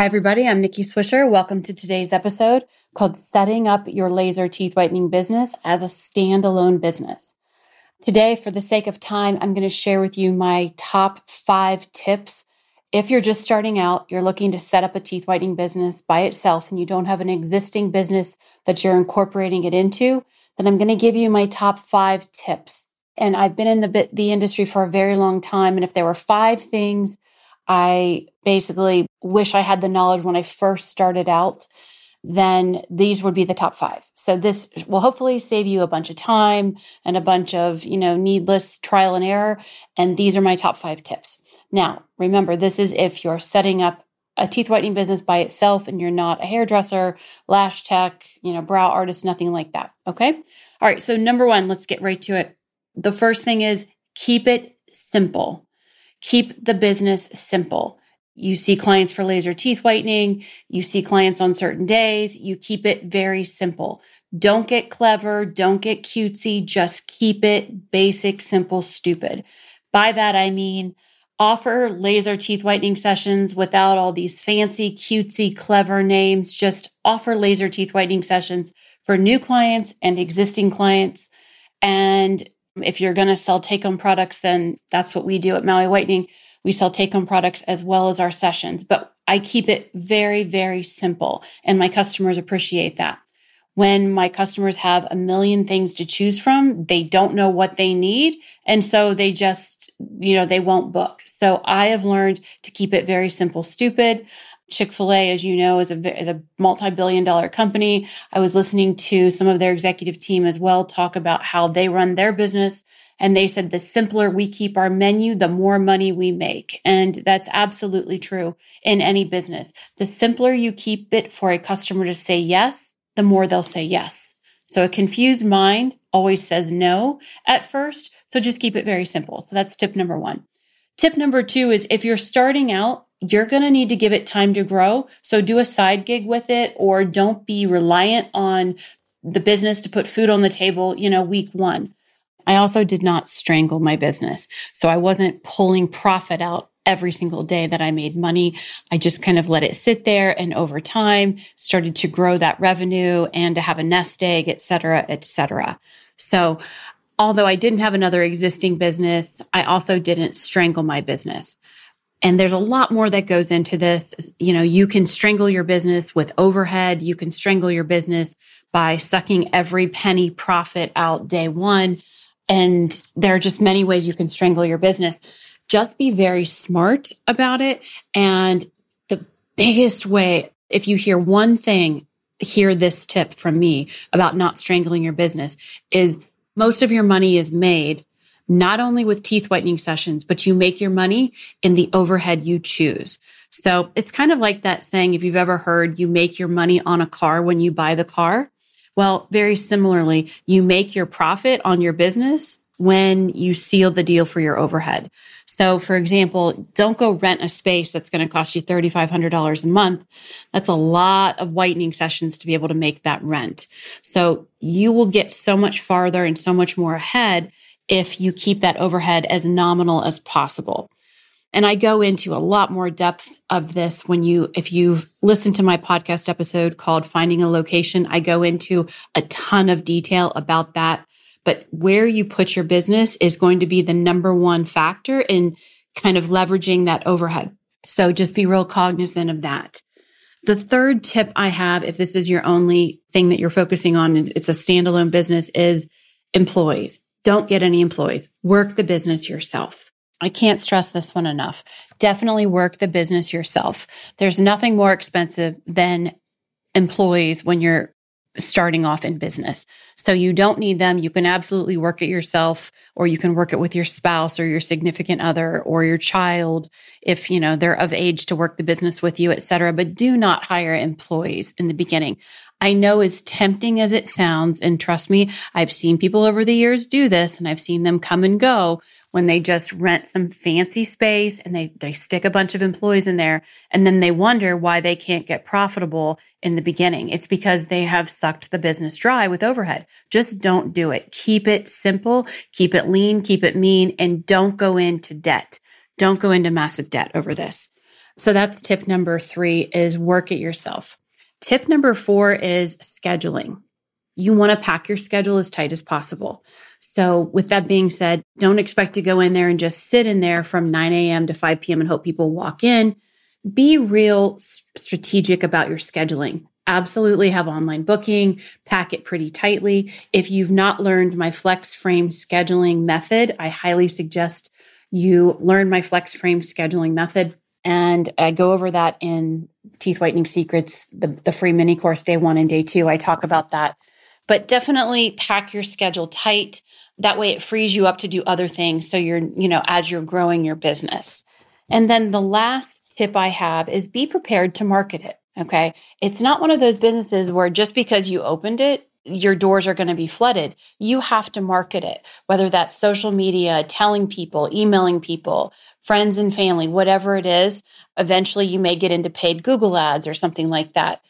Hi, everybody. I'm Nikki Swisher. Welcome to today's episode called Setting Up Your Laser Teeth Whitening Business as a Standalone Business. Today, for the sake of time, I'm going to share with you my top five tips. If you're just starting out, you're looking to set up a teeth whitening business by itself, and you don't have an existing business that you're incorporating it into, then I'm going to give you my top five tips. And I've been in the, the industry for a very long time. And if there were five things I basically wish I had the knowledge when I first started out, then these would be the top five. So this will hopefully save you a bunch of time and a bunch of, you know, needless trial and error. And these are my top five tips. Now, remember, this is if you're setting up a teeth whitening business by itself and you're not a hairdresser, lash tech, you know, brow artist, nothing like that. Okay. All right. So number one, let's get right to it. The first thing is keep it simple. Keep the business simple. You see clients for laser teeth whitening. You see clients on certain days. You keep it very simple. Don't get clever. Don't get cutesy. Just keep it basic, simple, stupid. By that, I mean, offer laser teeth whitening sessions without all these fancy, cutesy, clever names. Just offer laser teeth whitening sessions for new clients and existing clients. And if you're going to sell take home products, then that's what we do at Maui Whitening. We sell take home products as well as our sessions, but I keep it very, very simple. And my customers appreciate that. When my customers have a million things to choose from, they don't know what they need. And so they just, you know, they won't book. So I have learned to keep it very simple, stupid. Chick fil A, as you know, is a, a multi billion dollar company. I was listening to some of their executive team as well talk about how they run their business. And they said the simpler we keep our menu, the more money we make. And that's absolutely true in any business. The simpler you keep it for a customer to say yes, the more they'll say yes. So a confused mind always says no at first. So just keep it very simple. So that's tip number one. Tip number two is if you're starting out, you're going to need to give it time to grow. So do a side gig with it or don't be reliant on the business to put food on the table, you know, week one. I also did not strangle my business. So I wasn't pulling profit out every single day that I made money. I just kind of let it sit there and over time started to grow that revenue and to have a nest egg, et cetera, et cetera. So although I didn't have another existing business, I also didn't strangle my business. And there's a lot more that goes into this. You know, you can strangle your business with overhead. You can strangle your business by sucking every penny profit out day one. And there are just many ways you can strangle your business. Just be very smart about it. And the biggest way, if you hear one thing, hear this tip from me about not strangling your business is most of your money is made not only with teeth whitening sessions, but you make your money in the overhead you choose. So it's kind of like that saying, if you've ever heard, you make your money on a car when you buy the car. Well, very similarly, you make your profit on your business when you seal the deal for your overhead. So, for example, don't go rent a space that's going to cost you $3,500 a month. That's a lot of whitening sessions to be able to make that rent. So, you will get so much farther and so much more ahead if you keep that overhead as nominal as possible. And I go into a lot more depth of this when you, if you've listened to my podcast episode called Finding a Location, I go into a ton of detail about that. But where you put your business is going to be the number one factor in kind of leveraging that overhead. So just be real cognizant of that. The third tip I have, if this is your only thing that you're focusing on, it's a standalone business, is employees. Don't get any employees. Work the business yourself. I can't stress this one enough. Definitely work the business yourself. There's nothing more expensive than employees when you're starting off in business. So you don't need them. You can absolutely work it yourself or you can work it with your spouse or your significant other or your child if, you know, they're of age to work the business with you, et cetera. But do not hire employees in the beginning. I know as tempting as it sounds, and trust me, I've seen people over the years do this and I've seen them come and go when they just rent some fancy space and they, they stick a bunch of employees in there and then they wonder why they can't get profitable in the beginning. It's because they have sucked the business dry with overhead. Just don't do it. Keep it simple, keep it lean, keep it mean, and don't go into debt. Don't go into massive debt over this. So that's tip number three is work it yourself. Tip number four is scheduling. You want to pack your schedule as tight as possible. So, with that being said, don't expect to go in there and just sit in there from 9 a.m. to 5 p.m. and hope people walk in. Be real strategic about your scheduling. Absolutely have online booking, pack it pretty tightly. If you've not learned my flex frame scheduling method, I highly suggest you learn my flex frame scheduling method. And I go over that in Teeth Whitening Secrets, the, the free mini course, day one and day two. I talk about that. But definitely pack your schedule tight. That way it frees you up to do other things. So you're, you know, as you're growing your business. And then the last tip I have is be prepared to market it. Okay. It's not one of those businesses where just because you opened it, your doors are going to be flooded. You have to market it, whether that's social media, telling people, emailing people, friends and family, whatever it is. Eventually, you may get into paid Google ads or something like that.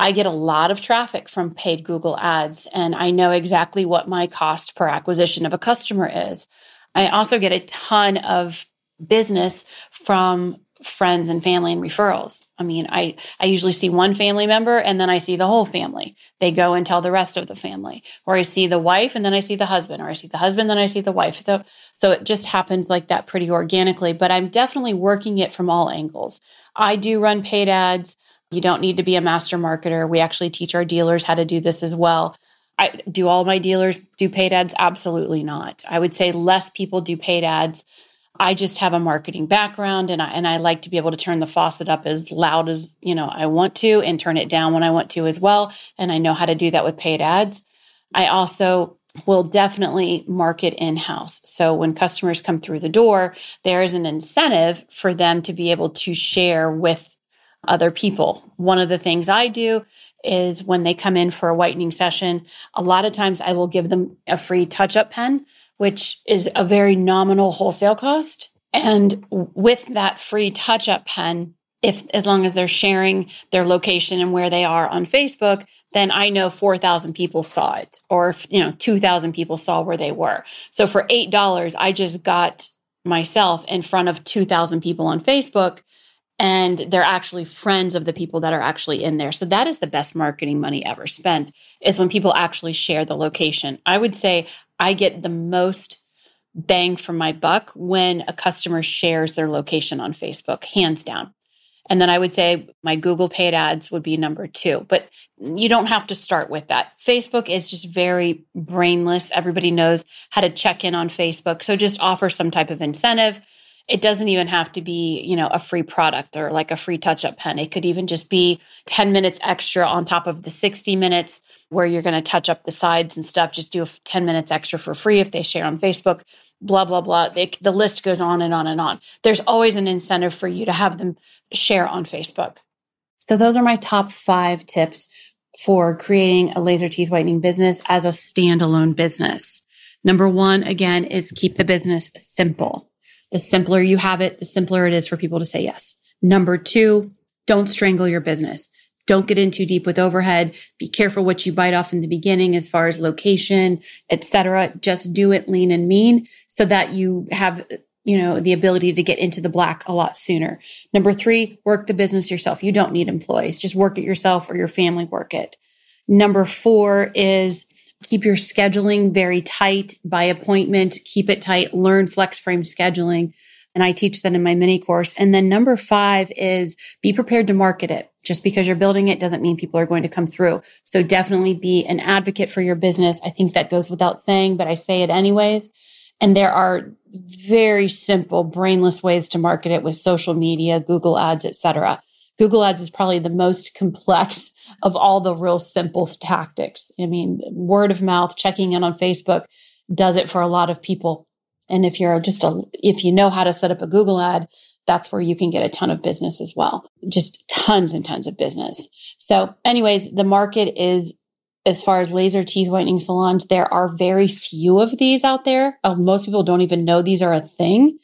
I get a lot of traffic from paid Google ads, and I know exactly what my cost per acquisition of a customer is. I also get a ton of business from friends and family and referrals. I mean, I, I usually see one family member and then I see the whole family. They go and tell the rest of the family. Or I see the wife and then I see the husband, or I see the husband, then I see the wife. So so it just happens like that pretty organically. But I'm definitely working it from all angles. I do run paid ads. You don't need to be a master marketer. We actually teach our dealers how to do this as well. I, do all my dealers do paid ads? Absolutely not. I would say less people do paid ads. I just have a marketing background and I and I like to be able to turn the faucet up as loud as, you know, I want to and turn it down when I want to as well, and I know how to do that with paid ads. I also will definitely market in house. So when customers come through the door, there is an incentive for them to be able to share with other people. One of the things I do is when they come in for a whitening session, a lot of times I will give them a free touch up pen, which is a very nominal wholesale cost. And with that free touch up pen, if as long as they're sharing their location and where they are on Facebook, then I know 4,000 people saw it or you know 2,000 people saw where they were. So for $8, I just got myself in front of 2,000 people on Facebook and they're actually friends of the people that are actually in there. So that is the best marketing money ever spent is when people actually share the location. I would say I get the most bang for my buck when a customer shares their location on Facebook, hands down. And then I would say my Google paid ads would be number two, but you don't have to start with that. Facebook is just very brainless. Everybody knows how to check in on Facebook. So just offer some type of incentive it doesn't even have to be, you know, a free product or like a free touch up pen. It could even just be 10 minutes extra on top of the 60 minutes where you're going to touch up the sides and stuff. Just do 10 minutes extra for free if they share on Facebook, blah, blah, blah. The list goes on and on and on. There's always an incentive for you to have them share on Facebook. So those are my top five tips for creating a laser teeth whitening business as a standalone business. Number one, again, is keep the business simple. The simpler you have it, the simpler it is for people to say yes. Number two, don't strangle your business. Don't get in too deep with overhead. Be careful what you bite off in the beginning as far as location, etc. Just do it lean and mean so that you have you know the ability to get into the black a lot sooner. Number 3, work the business yourself. You don't need employees. Just work it yourself or your family work it. Number 4 is keep your scheduling very tight by appointment, keep it tight, learn flex frame scheduling. And I teach that in my mini course. And then number five is be prepared to market it. Just because you're building it doesn't mean people are going to come through. So definitely be an advocate for your business. I think that goes without saying, but I say it anyways. And there are very simple, brainless ways to market it with social media, Google ads, etc. Google ads is probably the most complex of all the real simple tactics. I mean, word of mouth, checking in on Facebook does it for a lot of people. And if you're just a, if you know how to set up a Google ad, that's where you can get a ton of business as well. Just tons and tons of business. So anyways, the market is as far as laser teeth whitening salons, there are very few of these out there. Uh, most people don't even know these are a thing.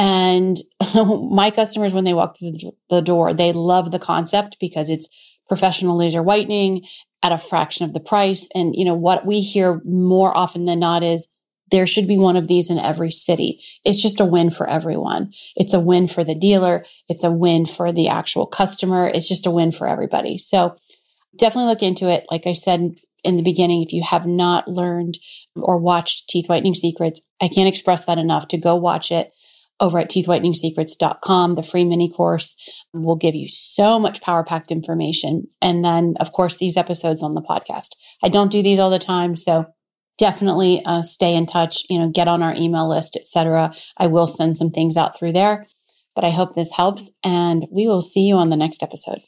And my customers, when they walk through the door, they love the concept because it's professional laser whitening at a fraction of the price. And, you know, what we hear more often than not is there should be one of these in every city. It's just a win for everyone. It's a win for the dealer. It's a win for the actual customer. It's just a win for everybody. So definitely look into it. Like I said in the beginning, if you have not learned or watched Teeth Whitening Secrets, I can't express that enough to go watch it over at teethwhiteningsecrets.com. The free mini course will give you so much power packed information. And then, of course, these episodes on the podcast. I don't do these all the time. So definitely uh, stay in touch, you know, get on our email list, etc. I will send some things out through there. But I hope this helps and we will see you on the next episode.